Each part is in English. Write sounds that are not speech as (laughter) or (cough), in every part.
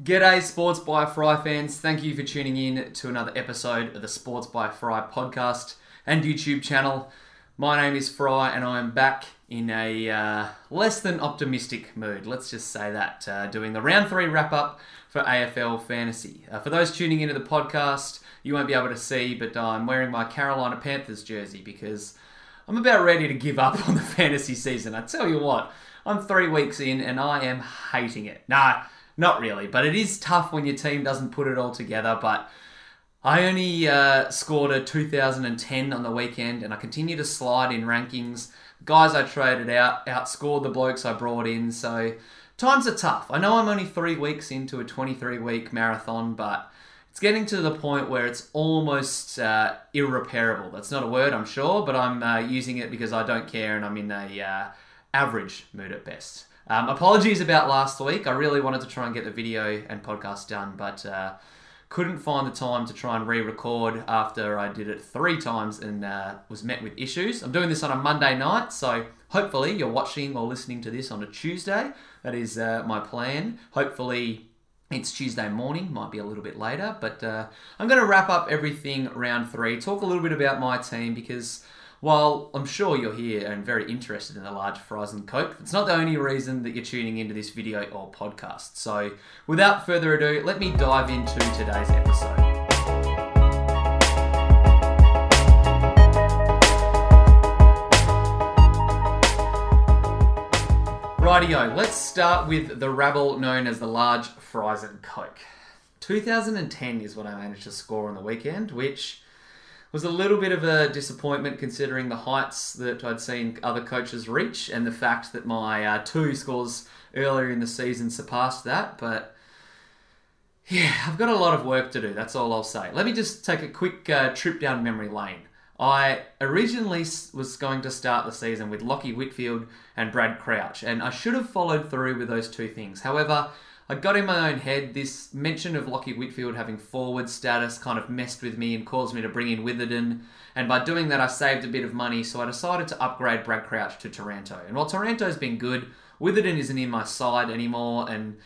G'day, Sports by Fry fans. Thank you for tuning in to another episode of the Sports by Fry podcast and YouTube channel. My name is Fry, and I am back in a uh, less than optimistic mood. Let's just say that. Uh, doing the round three wrap up for AFL Fantasy. Uh, for those tuning into the podcast, you won't be able to see, but I'm wearing my Carolina Panthers jersey because I'm about ready to give up (laughs) on the fantasy season. I tell you what, I'm three weeks in and I am hating it. Nah, not really, but it is tough when your team doesn't put it all together. But I only uh, scored a 2010 on the weekend and I continue to slide in rankings. Guys I traded out outscored the blokes I brought in, so times are tough. I know I'm only three weeks into a 23 week marathon, but it's getting to the point where it's almost uh, irreparable. That's not a word, I'm sure, but I'm uh, using it because I don't care and I'm in a uh, average mood at best. Um, apologies about last week. I really wanted to try and get the video and podcast done, but uh, couldn't find the time to try and re-record after I did it three times and uh, was met with issues. I'm doing this on a Monday night, so hopefully you're watching or listening to this on a Tuesday. That is uh, my plan. Hopefully it's Tuesday morning, might be a little bit later, but uh, I'm going to wrap up everything round three, talk a little bit about my team because while I'm sure you're here and very interested in the large fries and coke, it's not the only reason that you're tuning into this video or podcast. So without further ado, let me dive into today's episode. Rightio, let's start with the rabble known as the large fries and coke. 2010 is what I managed to score on the weekend, which was a little bit of a disappointment considering the heights that I'd seen other coaches reach and the fact that my uh, two scores earlier in the season surpassed that. But yeah, I've got a lot of work to do. That's all I'll say. Let me just take a quick uh, trip down memory lane. I originally was going to start the season with Lachie Whitfield and Brad Crouch, and I should have followed through with those two things. However, I got in my own head this mention of Lachie Whitfield having forward status kind of messed with me and caused me to bring in Witherden. And by doing that, I saved a bit of money, so I decided to upgrade Brad Crouch to Taranto. And while Taranto's been good, Witherden isn't in my side anymore, and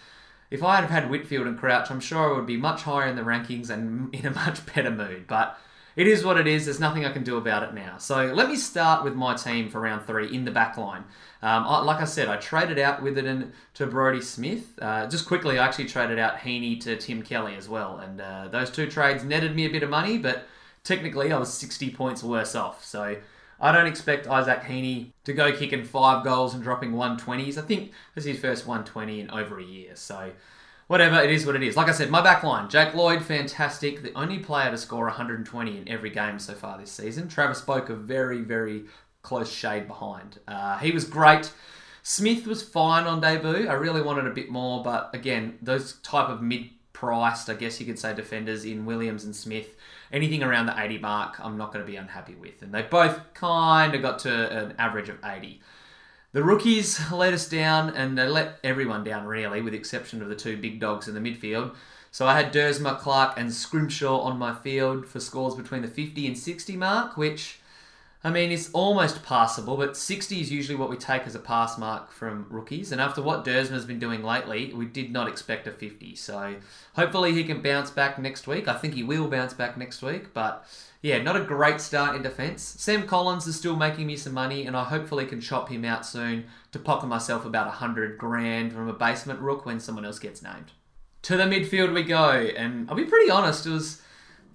if I had had Whitfield and Crouch, I'm sure I would be much higher in the rankings and in a much better mood. But it is what it is. There's nothing I can do about it now. So let me start with my team for round three in the back line. Um, I, like I said, I traded out with Witherden to Brodie Smith. Uh, just quickly, I actually traded out Heaney to Tim Kelly as well. And uh, those two trades netted me a bit of money, but technically I was 60 points worse off. So I don't expect Isaac Heaney to go kicking five goals and dropping 120s. I think this is his first 120 in over a year. So whatever, it is what it is. Like I said, my back line, Jake Lloyd, fantastic. The only player to score 120 in every game so far this season. Travis Boak, a very, very close shade behind. Uh, he was great. Smith was fine on debut. I really wanted a bit more, but again, those type of mid-priced, I guess you could say, defenders in Williams and Smith, anything around the 80 mark, I'm not going to be unhappy with. And they both kind of got to an average of 80. The rookies let us down, and they let everyone down, really, with the exception of the two big dogs in the midfield. So I had Duursma, Clark, and Scrimshaw on my field for scores between the 50 and 60 mark, which, I mean, is almost passable, but 60 is usually what we take as a pass mark from rookies. And after what Duursma's been doing lately, we did not expect a 50. So hopefully he can bounce back next week. I think he will bounce back next week, but yeah, not a great start in defence. Sam Collins is still making me some money, and I hopefully can chop him out soon to pocket myself about a hundred grand from a basement rook when someone else gets named. To the midfield we go, and I'll be pretty honest, it was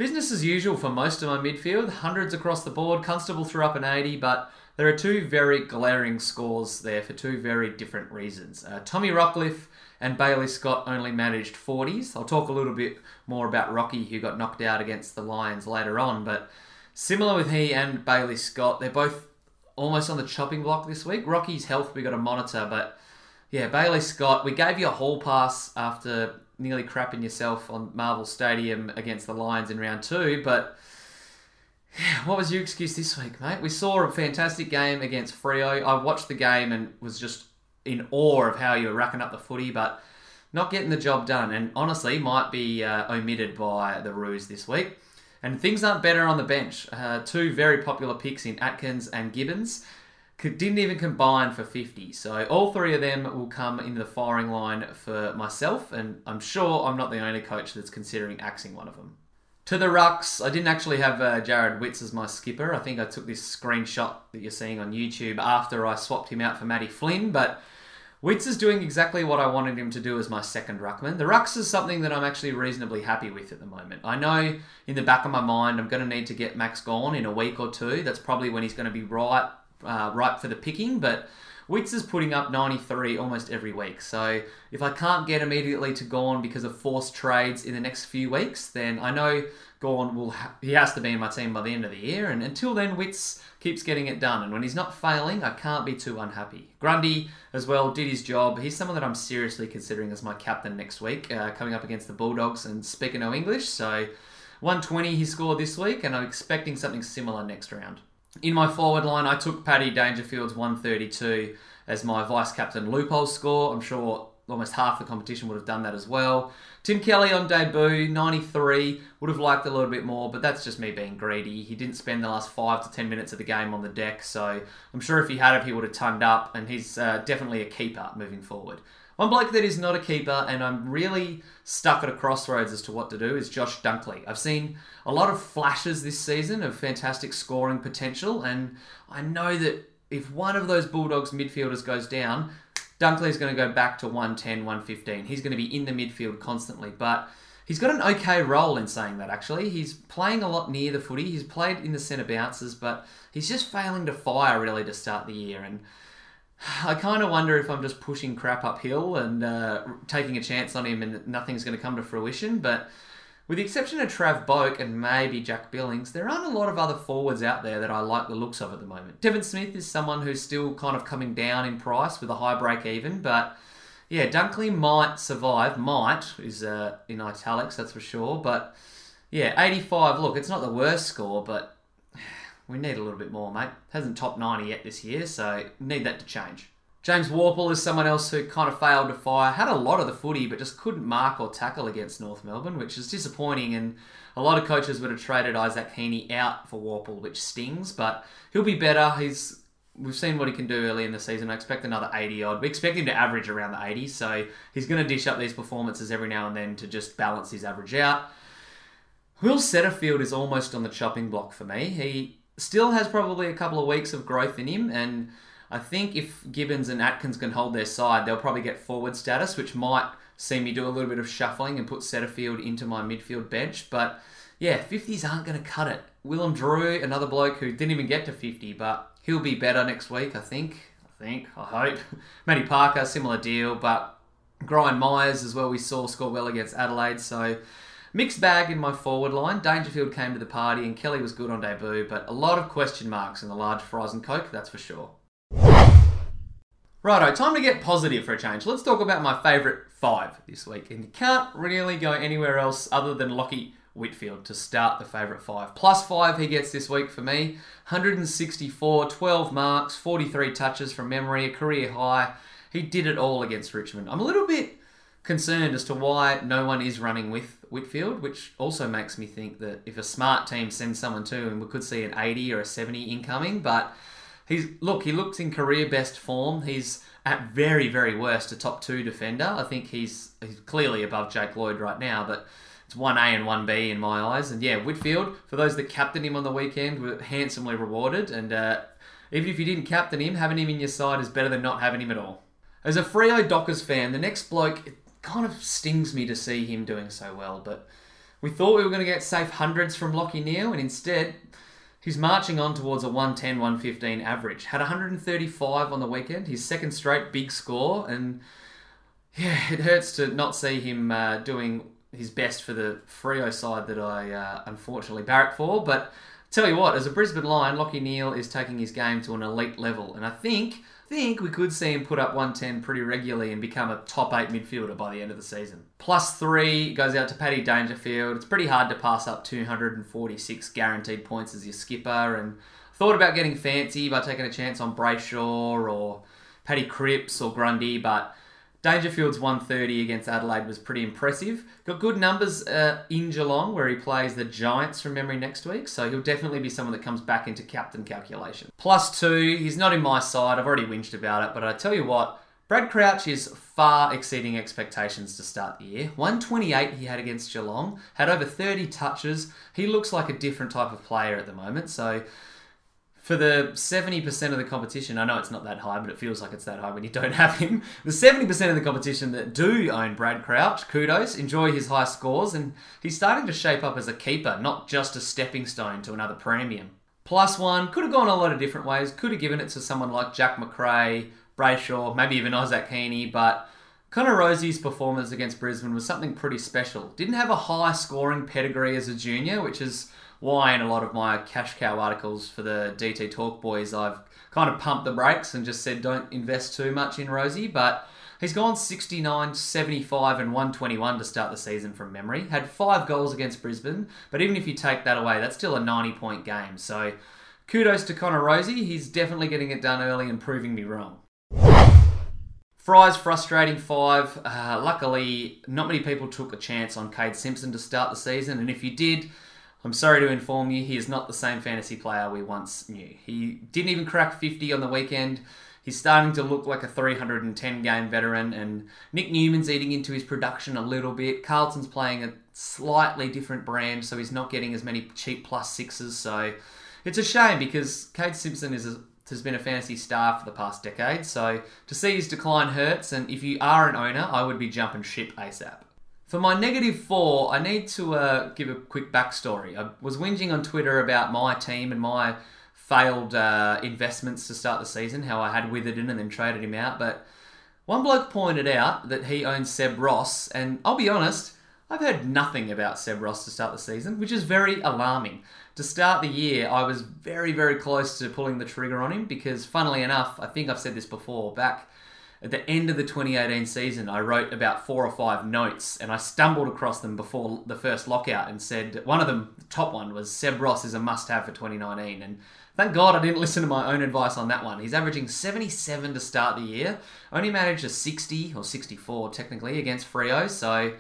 business as usual for most of my midfield. Hundreds across the board. Constable threw up an 80, but there are two very glaring scores there for two very different reasons. Uh, Tommy Rockliff and Bailey Scott only managed 40s. I'll talk a little bit more about Rocky, who got knocked out against the Lions later on, but similar with he and Bailey Scott, they're both almost on the chopping block this week. Rocky's health we got to monitor, but yeah, Bailey Scott, we gave you a hall pass after nearly crapping yourself on Marvel Stadium against the Lions in round two, but what was your excuse this week, mate? We saw a fantastic game against Freo. I watched the game and was just in awe of how you were racking up the footy, but not getting the job done. And honestly, might be uh, omitted by the Roos this week. And things aren't better on the bench. Uh, two very popular picks in Atkins and Gibbons. Didn't even combine for 50. So all three of them will come into the firing line for myself, and I'm sure I'm not the only coach that's considering axing one of them. To the rucks, I didn't actually have uh, Jarrod Witts as my skipper. I think I took this screenshot that you're seeing on YouTube after I swapped him out for Matty Flynn, but Witts is doing exactly what I wanted him to do as my second ruckman. The rucks is something that I'm actually reasonably happy with at the moment. I know in the back of my mind I'm going to need to get Max Gawn in a week or two. That's probably when he's going to be right, uh, right for the picking, but Witts is putting up 93 almost every week. So if I can't get immediately to Gawn because of forced trades in the next few weeks, then I know Gawn will ha- he has to be in my team by the end of the year. And until then, Witts keeps getting it done. And when he's not failing, I can't be too unhappy. Grundy as well did his job. He's someone that I'm seriously considering as my captain next week, uh, coming up against the Bulldogs and speaking no English. So 120 he scored this week, and I'm expecting something similar next round. In my forward line, I took Paddy Dangerfield's 132 as my vice captain loophole score. I'm sure almost half the competition would have done that as well. Tim Kelly on debut, 93. Would have liked a little bit more, but that's just me being greedy. He didn't spend the last five to ten minutes of the game on the deck, so I'm sure if he had it, he would have toned up, and he's uh, definitely a keeper moving forward. One bloke that is not a keeper, and I'm really stuck at a crossroads as to what to do, is Josh Dunkley. I've seen a lot of flashes this season of fantastic scoring potential, and I know that if one of those Bulldogs midfielders goes down, Dunkley's going to go back to 110, 115. He's going to be in the midfield constantly, but he's got an okay role in saying that, actually. He's playing a lot near the footy. He's played in the centre bounces, but he's just failing to fire, really, to start the year. And I kind of wonder if I'm just pushing crap uphill and uh, taking a chance on him and nothing's going to come to fruition. But with the exception of Trav Boak and maybe Jack Billings, there aren't a lot of other forwards out there that I like the looks of at the moment. Devon Smith is someone who's still kind of coming down in price with a high break even, but yeah, Dunkley might survive. Might is uh, in italics, that's for sure. But yeah, 85. Look, it's not the worst score, but we need a little bit more, mate. Hasn't topped 90 yet this year, so need that to change. James Worpel is someone else who kind of failed to fire, had a lot of the footy, but just couldn't mark or tackle against North Melbourne, which is disappointing. And a lot of coaches would have traded Isaac Heaney out for Worpel, which stings, but he'll be better. He's We've seen what he can do early in the season. I expect another 80 odd. We expect him to average around the 80, so he's going to dish up these performances every now and then to just balance his average out. Will Setterfield is almost on the chopping block for me. He still has probably a couple of weeks of growth in him, and I think if Gibbons and Atkins can hold their side, they'll probably get forward status, which might see me do a little bit of shuffling and put Setterfield into my midfield bench. But yeah, 50s aren't going to cut it. Willem Drew, another bloke who didn't even get to 50, but he'll be better next week, I think. I think, I hope. (laughs) Matty Parker, similar deal, but Brian Myers as well, we saw score well against Adelaide, so Mixed bag in my forward line. Dangerfield came to the party and Kelly was good on debut, but a lot of question marks in the large fries and coke, that's for sure. Righto, time to get positive for a change. Let's talk about my favourite five this week. And you can't really go anywhere else other than Lachie Whitfield to start the favourite five. Plus five he gets this week for me. 164, 12 marks, 43 touches from memory, a career high. He did it all against Richmond. I'm a little bit concerned as to why no one is running with Whitfield, which also makes me think that if a smart team sends someone to him, we could see an 80 or a 70 incoming. But he's look, he looks in career best form. He's at very, very worst a top two defender. I think he's he's clearly above Jake Lloyd right now, but it's one A and one B in my eyes. And yeah, Whitfield, for those that captained him on the weekend, were handsomely rewarded. And uh, even if you didn't captain him, having him in your side is better than not having him at all. As a Freo Dockers fan, the next bloke kind of stings me to see him doing so well. But we thought we were going to get safe hundreds from Lachie Neale, and instead he's marching on towards a 110, 115 average. Had 135 on the weekend, his second straight big score, and yeah, it hurts to not see him uh, doing his best for the Freo side that I uh, unfortunately barrack for. But tell you what, as a Brisbane Lion, Lachie Neale is taking his game to an elite level, and I think think we could see him put up 110 pretty regularly and become a top eight midfielder by the end of the season. Plus three goes out to Paddy Dangerfield. It's pretty hard to pass up 246 guaranteed points as your skipper. And thought about getting fancy by taking a chance on Brayshaw or Paddy Cripps or Grundy, but Dangerfield's 130 against Adelaide was pretty impressive. Got good numbers uh, in Geelong where he plays the Giants from memory next week, so he'll definitely be someone that comes back into captain calculation. Plus two, he's not in my side. I've already whinged about it, but I tell you what, Brad Crouch is far exceeding expectations to start the year. 128 he had against Geelong, had over 30 touches. He looks like a different type of player at the moment, so for the 70% of the competition, I know it's not that high, but it feels like it's that high when you don't (laughs) have him. The 70% of the competition that do own Brad Crouch, kudos, enjoy his high scores, and he's starting to shape up as a keeper, not just a stepping stone to another premium. Plus one, could have gone a lot of different ways, could have given it to someone like Jack Macrae, Brayshaw, maybe even Isaac Heaney, but Connor Rozee's performance against Brisbane was something pretty special. Didn't have a high scoring pedigree as a junior, which is why in a lot of my cash cow articles for the DT Talk Boys, I've kind of pumped the brakes and just said don't invest too much in Rozee, But he's gone 69, 75, and 121 to start the season from memory. Had five goals against Brisbane, but even if you take that away, that's still a 90 point game. So kudos to Connor Rozee. He's definitely getting it done early and proving me wrong. Fry's frustrating five. Uh, luckily, not many people took a chance on Kade Simpson to start the season, and if you did, I'm sorry to inform you, he is not the same fantasy player we once knew. He didn't even crack 50 on the weekend. He's starting to look like a 310 game veteran, and Nick Newman's eating into his production a little bit. Carlton's playing a slightly different brand, so he's not getting as many cheap plus sixes. So it's a shame because Kade Simpson is a, has been a fantasy star for the past decade. So to see his decline hurts, and if you are an owner, I would be jumping ship ASAP. For my negative four, I need to uh, give a quick backstory. I was whinging on Twitter about my team and my failed uh, investments to start the season, how I had Witherden and then traded him out. But one bloke pointed out that he owns Seb Ross, and I'll be honest, I've heard nothing about Seb Ross to start the season, which is very alarming. To start the year, I was very, very close to pulling the trigger on him because, funnily enough, I think I've said this before, back at the end of the 2018 season, I wrote about four or five notes and I stumbled across them before the first lockout and said one of them, the top one, was Seb Ross is a must have for 2019. And thank God I didn't (laughs) listen to my own advice on that one. He's averaging 77 to start the year, only managed a 60 or 64 technically against Freo, so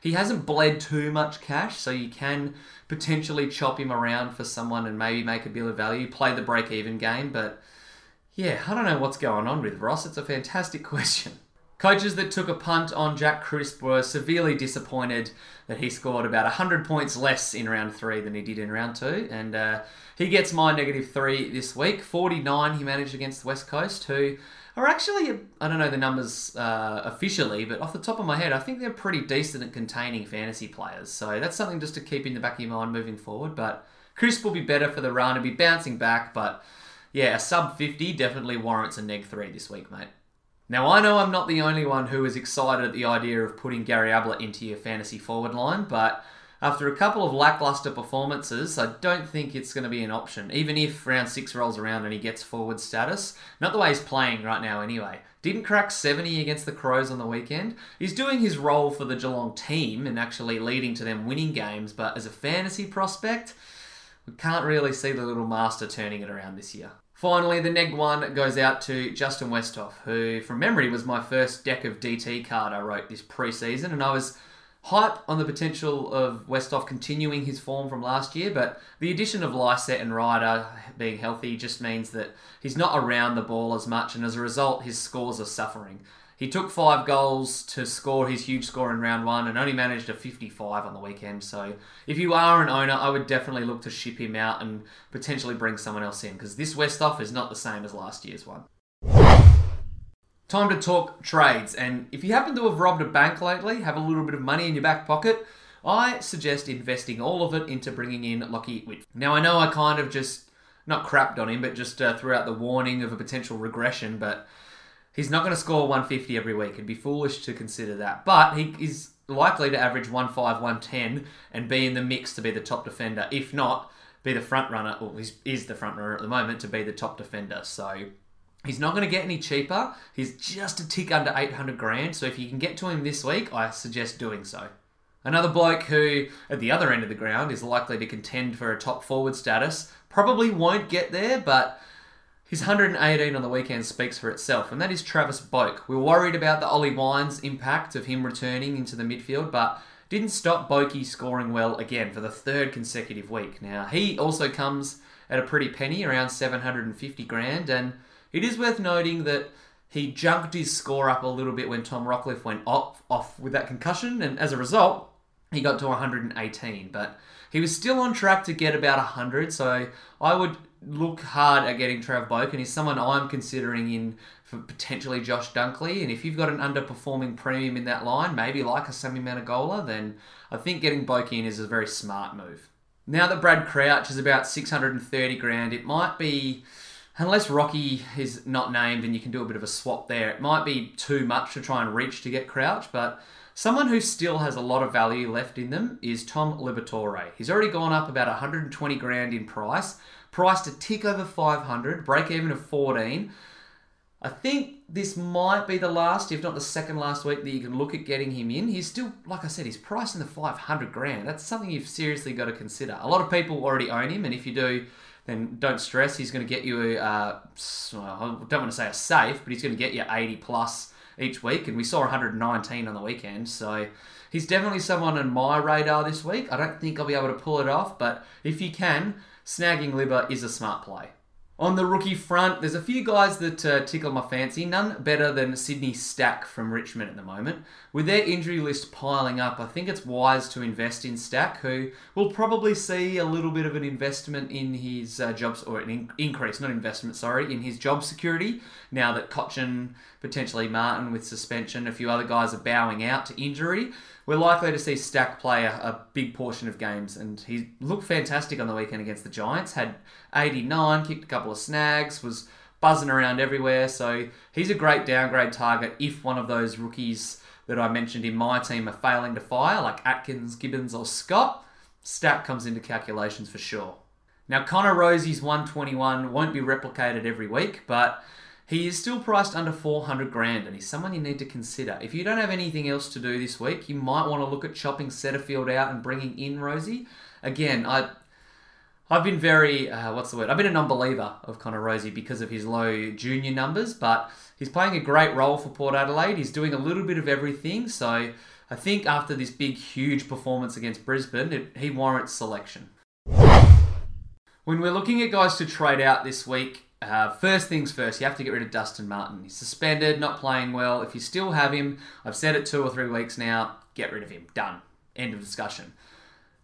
he hasn't bled too much cash, so you can potentially chop him around for someone and maybe make a bill of value, play the break even game, but yeah, I don't know what's going on with Ross. It's a fantastic (laughs) question. Coaches that took a punt on Jack Crisp were severely disappointed that he scored about 100 points less in round three than he did in round two. And uh, he gets my negative three this week. 49 he managed against West Coast, who are actually, I don't know the numbers uh, officially, but off the top of my head, I think they're pretty decent at containing fantasy players. So that's something just to keep in the back of your mind moving forward. But Crisp will be better for the run and be bouncing back, but yeah, a sub 50 definitely warrants a neg 3 this week, mate. Now, I know I'm not the only one who is excited at the idea of putting Gary Ablett into your fantasy forward line, but after a couple of lackluster performances, I don't think it's going to be an option, even if round 6 rolls around and he gets forward status. Not the way he's playing right now, anyway. Didn't crack 70 against the Crows on the weekend. He's doing his role for the Geelong team and actually leading to them winning games, but as a fantasy prospect, can't really see the little master turning it around this year. Finally, the neg one goes out to Justin Westhoff, who, from memory, was my first deck of DT card I wrote this preseason, and I was hype on the potential of Westhoff continuing his form from last year, but the addition of Lycett and Ryder being healthy just means that he's not around the ball as much, and as a result, his scores are suffering. He took five goals to score his huge score in round one and only managed a 55 on the weekend. So, if you are an owner, I would definitely look to ship him out and potentially bring someone else in because this Westhoff is not the same as last year's one. Time to talk trades. And if you happen to have robbed a bank lately, have a little bit of money in your back pocket, I suggest investing all of it into bringing in Lachie Whitfield. Now, I know I kind of just not crapped on him, but just uh, threw out the warning of a potential regression, but He's not going to score 150 every week. It'd be foolish to consider that. But he is likely to average 1.5, 110 and be in the mix to be the top defender. If not, be the front runner, or is the front runner at the moment to be the top defender. So he's not going to get any cheaper. He's just a tick under 800 grand. So if you can get to him this week, I suggest doing so. Another bloke who, at the other end of the ground, is likely to contend for a top forward status. Probably won't get there, but His 118 on the weekend speaks for itself, and that is Travis Boak. We were worried about the Ollie Wines impact of him returning into the midfield, but didn't stop Boakey scoring well again for the third consecutive week. Now, he also comes at a pretty penny, around 750 grand, and it is worth noting that he jumped his score up a little bit when Tom Rockliff went off, off with that concussion, and as a result, he got to 118. But he was still on track to get about 100, so I would look hard at getting Trav Boak, and he's someone I'm considering in for potentially Josh Dunkley. And if you've got an underperforming premium in that line, maybe like a Sammy Menegola, then I think getting Boak in is a very smart move. Now that Brad Crouch is about 630 grand, it might be, unless Rocky is not named and you can do a bit of a swap there, it might be too much to try and reach to get Crouch, but Someone who still has a lot of value left in them is Tom Liberatore. He's already gone up about 120 grand in price, priced a tick over 500, break even of 14. I think this might be the last, if not the second last week, that you can look at getting him in. He's still, like I said, he's priced in the 500 grand. That's something you've seriously got to consider. A lot of people already own him, and if you do, then don't stress. He's going to get you, uh, I don't want to say a safe, but he's going to get you 80 plus each week, and we saw 119 on the weekend. So he's definitely someone on my radar this week. I don't think I'll be able to pull it off, but if you can, snagging Libba is a smart play. On the rookie front, there's a few guys that uh, tickle my fancy. None better than Sydney Stack from Richmond at the moment. With their injury list piling up, I think it's wise to invest in Stack, who will probably see a little bit of an investment in his uh, jobs, or an in- increase, not investment, sorry, in his job security. Now that Cotchin, potentially Martin with suspension, a few other guys are bowing out to injury we're likely to see Stack play a, a, big portion of games, and he looked fantastic on the weekend against the Giants. Had 89, kicked a couple of snags, was buzzing around everywhere. So he's a great downgrade target if one of those rookies that I mentioned in my team are failing to fire, like Atkins, Gibbons, or Scott. Stack comes into calculations for sure. Now, Connor Rozee's 121 won't be replicated every week, but he is still priced under 400 grand and he's someone you need to consider. If you don't have anything else to do this week, you might want to look at chopping Setterfield out and bringing in Rozee. Again, I I've been very uh, what's the word? I've been a non-believer of Connor Rozee because of his low junior numbers, but he's playing a great role for Port Adelaide. He's doing a little bit of everything, so I think after this big, huge performance against Brisbane, it, he warrants selection. When we're looking at guys to trade out this week, uh, first things first, you have to get rid of Dustin Martin. He's suspended, not playing well. If you still have him, I've said it two or three weeks now, get rid of him. Done. End of discussion.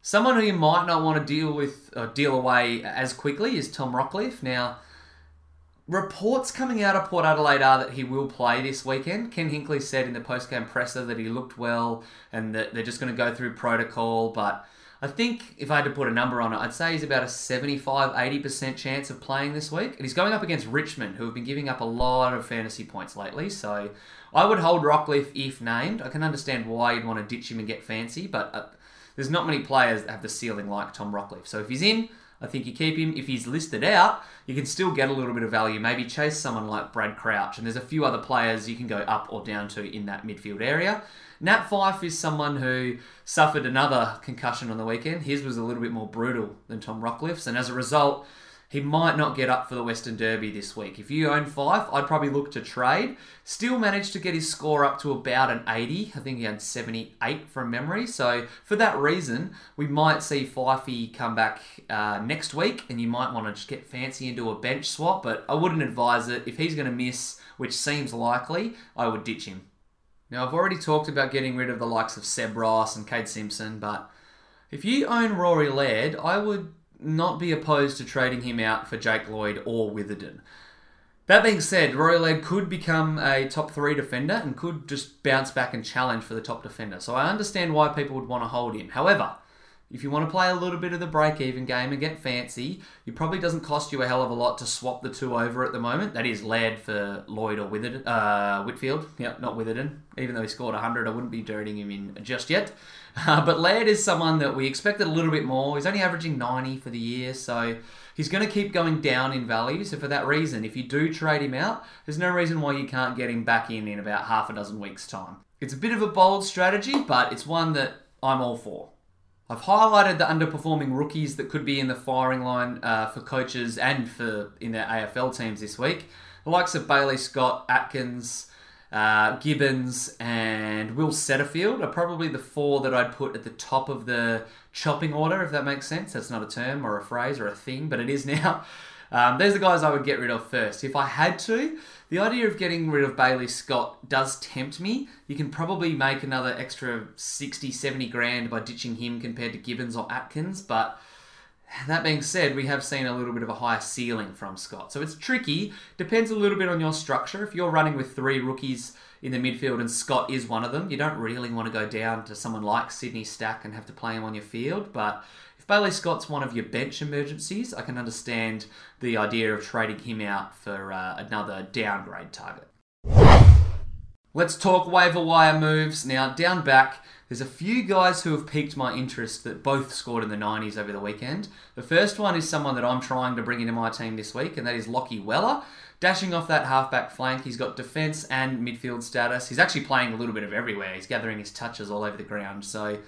Someone who you might not want to deal with or deal away as quickly is Tom Rockliff. Now, reports coming out of Port Adelaide are that he will play this weekend. Ken Hinkley said in the post-game presser that he looked well and that they're just going to go through protocol, but I think if I had to put a number on it, I'd say he's about a 75 80% chance of playing this week. And he's going up against Richmond, who have been giving up a lot of fantasy points lately. So I would hold Rockliff if named. I can understand why you'd want to ditch him and get fancy, but uh, there's not many players that have the ceiling like Tom Rockliff. So if he's in, I think you keep him. If he's listed out, you can still get a little bit of value. Maybe chase someone like Brad Crouch. And there's a few other players you can go up or down to in that midfield area. Nat Fyfe is someone who suffered another concussion on the weekend. His was a little bit more brutal than Tom Rockliff's, and as a result, he might not get up for the Western Derby this week. If you own Fyfe, I'd probably look to trade. Still managed to get his score up to about an 80. I think he had 78 from memory. So for that reason, we might see Fifey come back uh, next week, and you might want to just get fancy and do a bench swap. But I wouldn't advise it. If he's going to miss, which seems likely, I would ditch him. Now, I've already talked about getting rid of the likes of Seb Ross and Kade Simpson, but if you own Rory Laird, I would not be opposed to trading him out for Jake Lloyd or Witherden. That being said, Rory Laird could become a top three defender and could just bounce back and challenge for the top defender. So I understand why people would want to hold him. However, if you want to play a little bit of the break even game and get fancy, it probably doesn't cost you a hell of a lot to swap the two over at the moment. That is Laird for Lloyd or Witherden, uh, Whitfield. Yep, not Witherden. Even though he scored 100, I wouldn't be dirtying him in just yet. (laughs) Uh, but Laird is someone that we expected a little bit more. He's only averaging 90 for the year, so he's going to keep going down in value. So for that reason, if you do trade him out, there's no reason why you can't get him back in in about half a dozen weeks' time. It's a bit of a bold strategy, but it's one that I'm all for. I've highlighted the underperforming rookies that could be in the firing line uh, for coaches and for in their AFL teams this week. The likes of Bailey Scott, Atkins, uh, Gibbons, and Will Setterfield are probably the four that I'd put at the top of the chopping order, if that makes sense. That's not a term or a phrase or a thing, but it is now. (laughs) Um, there's the guys I would get rid of first. If I had to, the idea of getting rid of Bailey Scott does tempt me. You can probably make another extra 60, 70 grand by ditching him compared to Gibbons or Atkins, but that being said, we have seen a little bit of a higher ceiling from Scott. So it's tricky. Depends a little bit on your structure. If you're running with three rookies in the midfield and Scott is one of them, you don't really want to go down to someone like Sydney Stack and have to play him on your field. But if Bailey Scott's one of your bench emergencies, I can understand the idea of trading him out for uh, another downgrade target. Let's talk waiver wire moves. Now, down back, there's a few guys who have piqued my interest that both scored in the 90s over the weekend. The first one is someone that I'm trying to bring into my team this week, and that is Lachie Weller. Dashing off that halfback flank, he's got defence and midfield status. He's actually playing a little bit of everywhere. He's gathering his touches all over the ground. So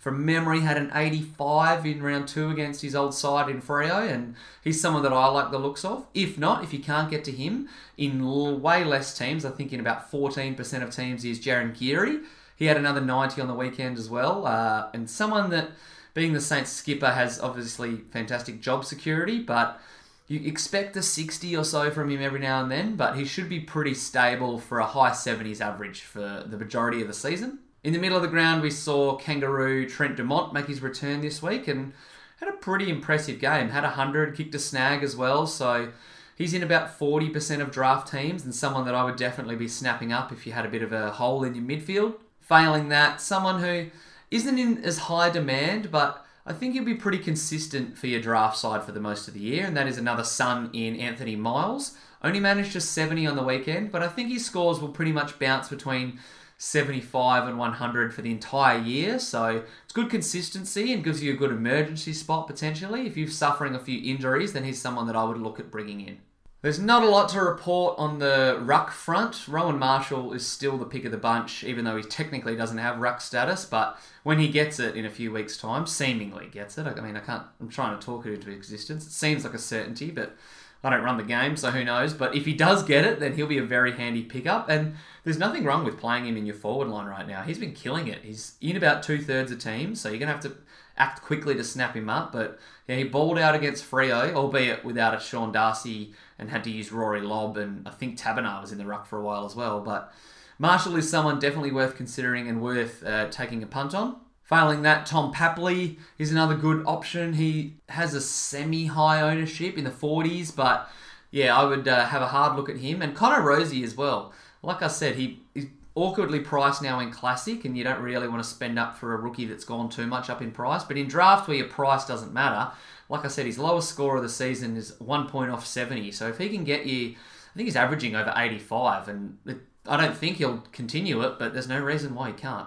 from memory, had an 85 in round two against his old side in Freo, and he's someone that I like the looks of. If not, if you can't get to him, in way less teams, I think in about 14% of teams, is Jarryn Geary. He had another 90 on the weekend as well, uh, and someone that, being the Saints skipper, has obviously fantastic job security, but you expect a 60 or so from him every now and then, but he should be pretty stable for a high 70s average for the majority of the season. In the middle of the ground, we saw Kangaroo Trent Dumont make his return this week and had a pretty impressive game. Had 100, kicked a snag as well, so he's in about 40% of draft teams and someone that I would definitely be snapping up if you had a bit of a hole in your midfield. Failing that, someone who isn't in as high demand, but I think he'll be pretty consistent for your draft side for the most of the year, and that is another Sun in Anthony Miles. Only managed just 70 on the weekend, but I think his scores will pretty much bounce between 75 and 100 for the entire year. So it's good consistency and gives you a good emergency spot potentially. If you're suffering a few injuries, then he's someone that I would look at bringing in. There's not a lot to report on the ruck front. Rowan Marshall is still the pick of the bunch, even though he technically doesn't have ruck status. But when he gets it in a few weeks' time, seemingly gets it. I mean, I can't. I'm trying to talk it into existence. It seems like a certainty, but I don't run the game, so who knows. But if he does get it, then he'll be a very handy pickup. And there's nothing wrong with playing him in your forward line right now. He's been killing it. He's in about two thirds of teams, so you're going to have to act quickly to snap him up. But yeah, he balled out against Freo, albeit without a Sean Darcy, and had to use Rory Lobb. And I think Taberner was in the ruck for a while as well. But Marshall is someone definitely worth considering and worth uh, taking a punt on. Failing that, Tom Papley is another good option. He has a semi high ownership in the 40s, but yeah, I would uh, have a hard look at him. And Connor Rozee as well. Like I said, he is awkwardly priced now in Classic, and you don't really want to spend up for a rookie that's gone too much up in price. But in draft, where your price doesn't matter, like I said, his lowest score of the season is one point off 70. So if he can get you, I think he's averaging over 85, and I don't think he'll continue it, but there's no reason why he can't.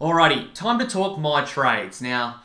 Alrighty, time to talk my trades. Now,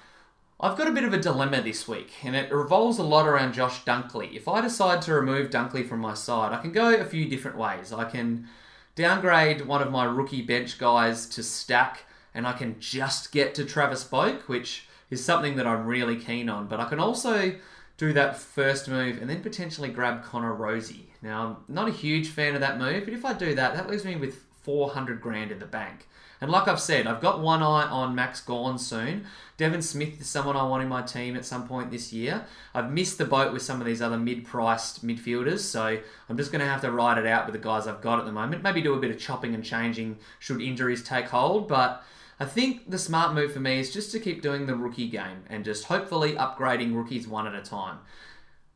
I've got a bit of a dilemma this week, and it revolves a lot around Josh Dunkley. If I decide to remove Dunkley from my side, I can go a few different ways. I can downgrade one of my rookie bench guys to stack, and I can just get to Travis Boak, which is something that I'm really keen on. But I can also do that first move and then potentially grab Connor Rozee. Now, I'm not a huge fan of that move, but if I do that, that leaves me with 400 grand in the bank. And like I've said, I've got one eye on Max Gawn soon. Devon Smith is someone I want in my team at some point this year. I've missed the boat with some of these other mid-priced midfielders, so I'm just going to have to ride it out with the guys I've got at the moment. Maybe do a bit of chopping and changing should injuries take hold, but I think the smart move for me is just to keep doing the rookie game and just hopefully upgrading rookies one at a time.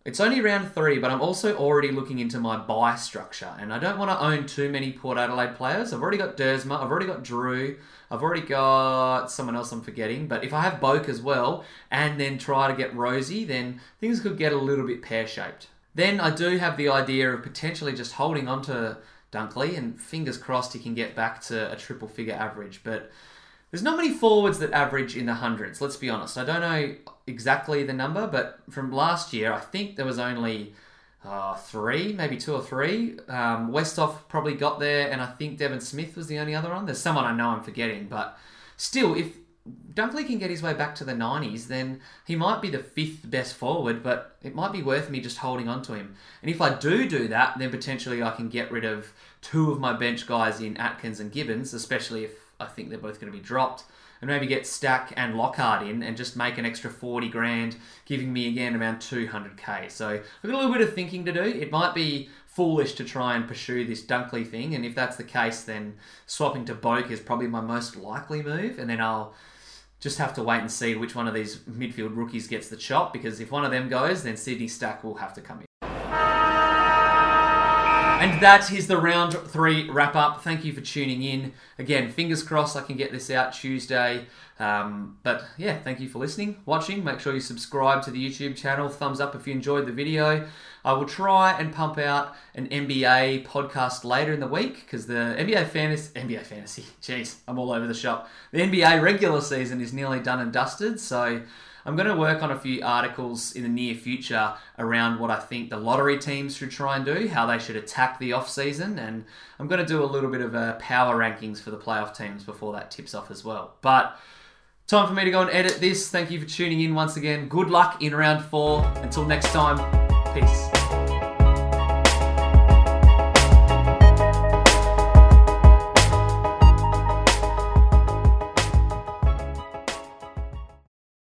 It's only round three, but I'm also already looking into my bye structure, and I don't want to own too many Port Adelaide players. I've already got Duursma, I've already got Drew, I've already got someone else I'm forgetting. But if I have Boak as well, and then try to get Rozee, then things could get a little bit pear shaped. Then I do have the idea of potentially just holding on to Dunkley, and fingers crossed he can get back to a triple figure average. But there's not many forwards that average in the hundreds, let's be honest. I don't know exactly the number, but from last year, I think there was only uh, three, maybe two or three. Um, Westhoff probably got there, and I think Devon Smith was the only other one. There's someone I know I'm forgetting, but still, if Dunkley can get his way back to the 90s, then he might be the fifth best forward, but it might be worth me just holding on to him. And if I do do that, then potentially I can get rid of two of my bench guys in Atkins and Gibbons, especially if I think they're both going to be dropped. And maybe get Stack and Lockhart in and just make an extra 40 grand, giving me again around 200k. So I've got a little bit of thinking to do. It might be foolish to try and pursue this Dunkley thing, and if that's the case, then swapping to Boak is probably my most likely move, and then I'll just have to wait and see which one of these midfield rookies gets the chop because if one of them goes, then Sydney Stack will have to come in. And that is the round three wrap up. Thank you for tuning in. Again, fingers crossed I can get this out Tuesday. Um, but yeah, thank you for listening, watching. Make sure you subscribe to the YouTube channel. Thumbs up if you enjoyed the video. I will try and pump out an NBA podcast later in the week because the NBA fantasy, NBA fantasy, (laughs) jeez, I'm all over the shop. The NBA regular season is nearly done and dusted, so I'm going to work on a few articles in the near future around what I think the lottery teams should try and do, how they should attack the off season, and I'm going to do a little bit of a power rankings for the playoff teams before that tips off as well. But time for me to go and edit this. Thank you for tuning in once again. Good luck in round four. Until next time, peace.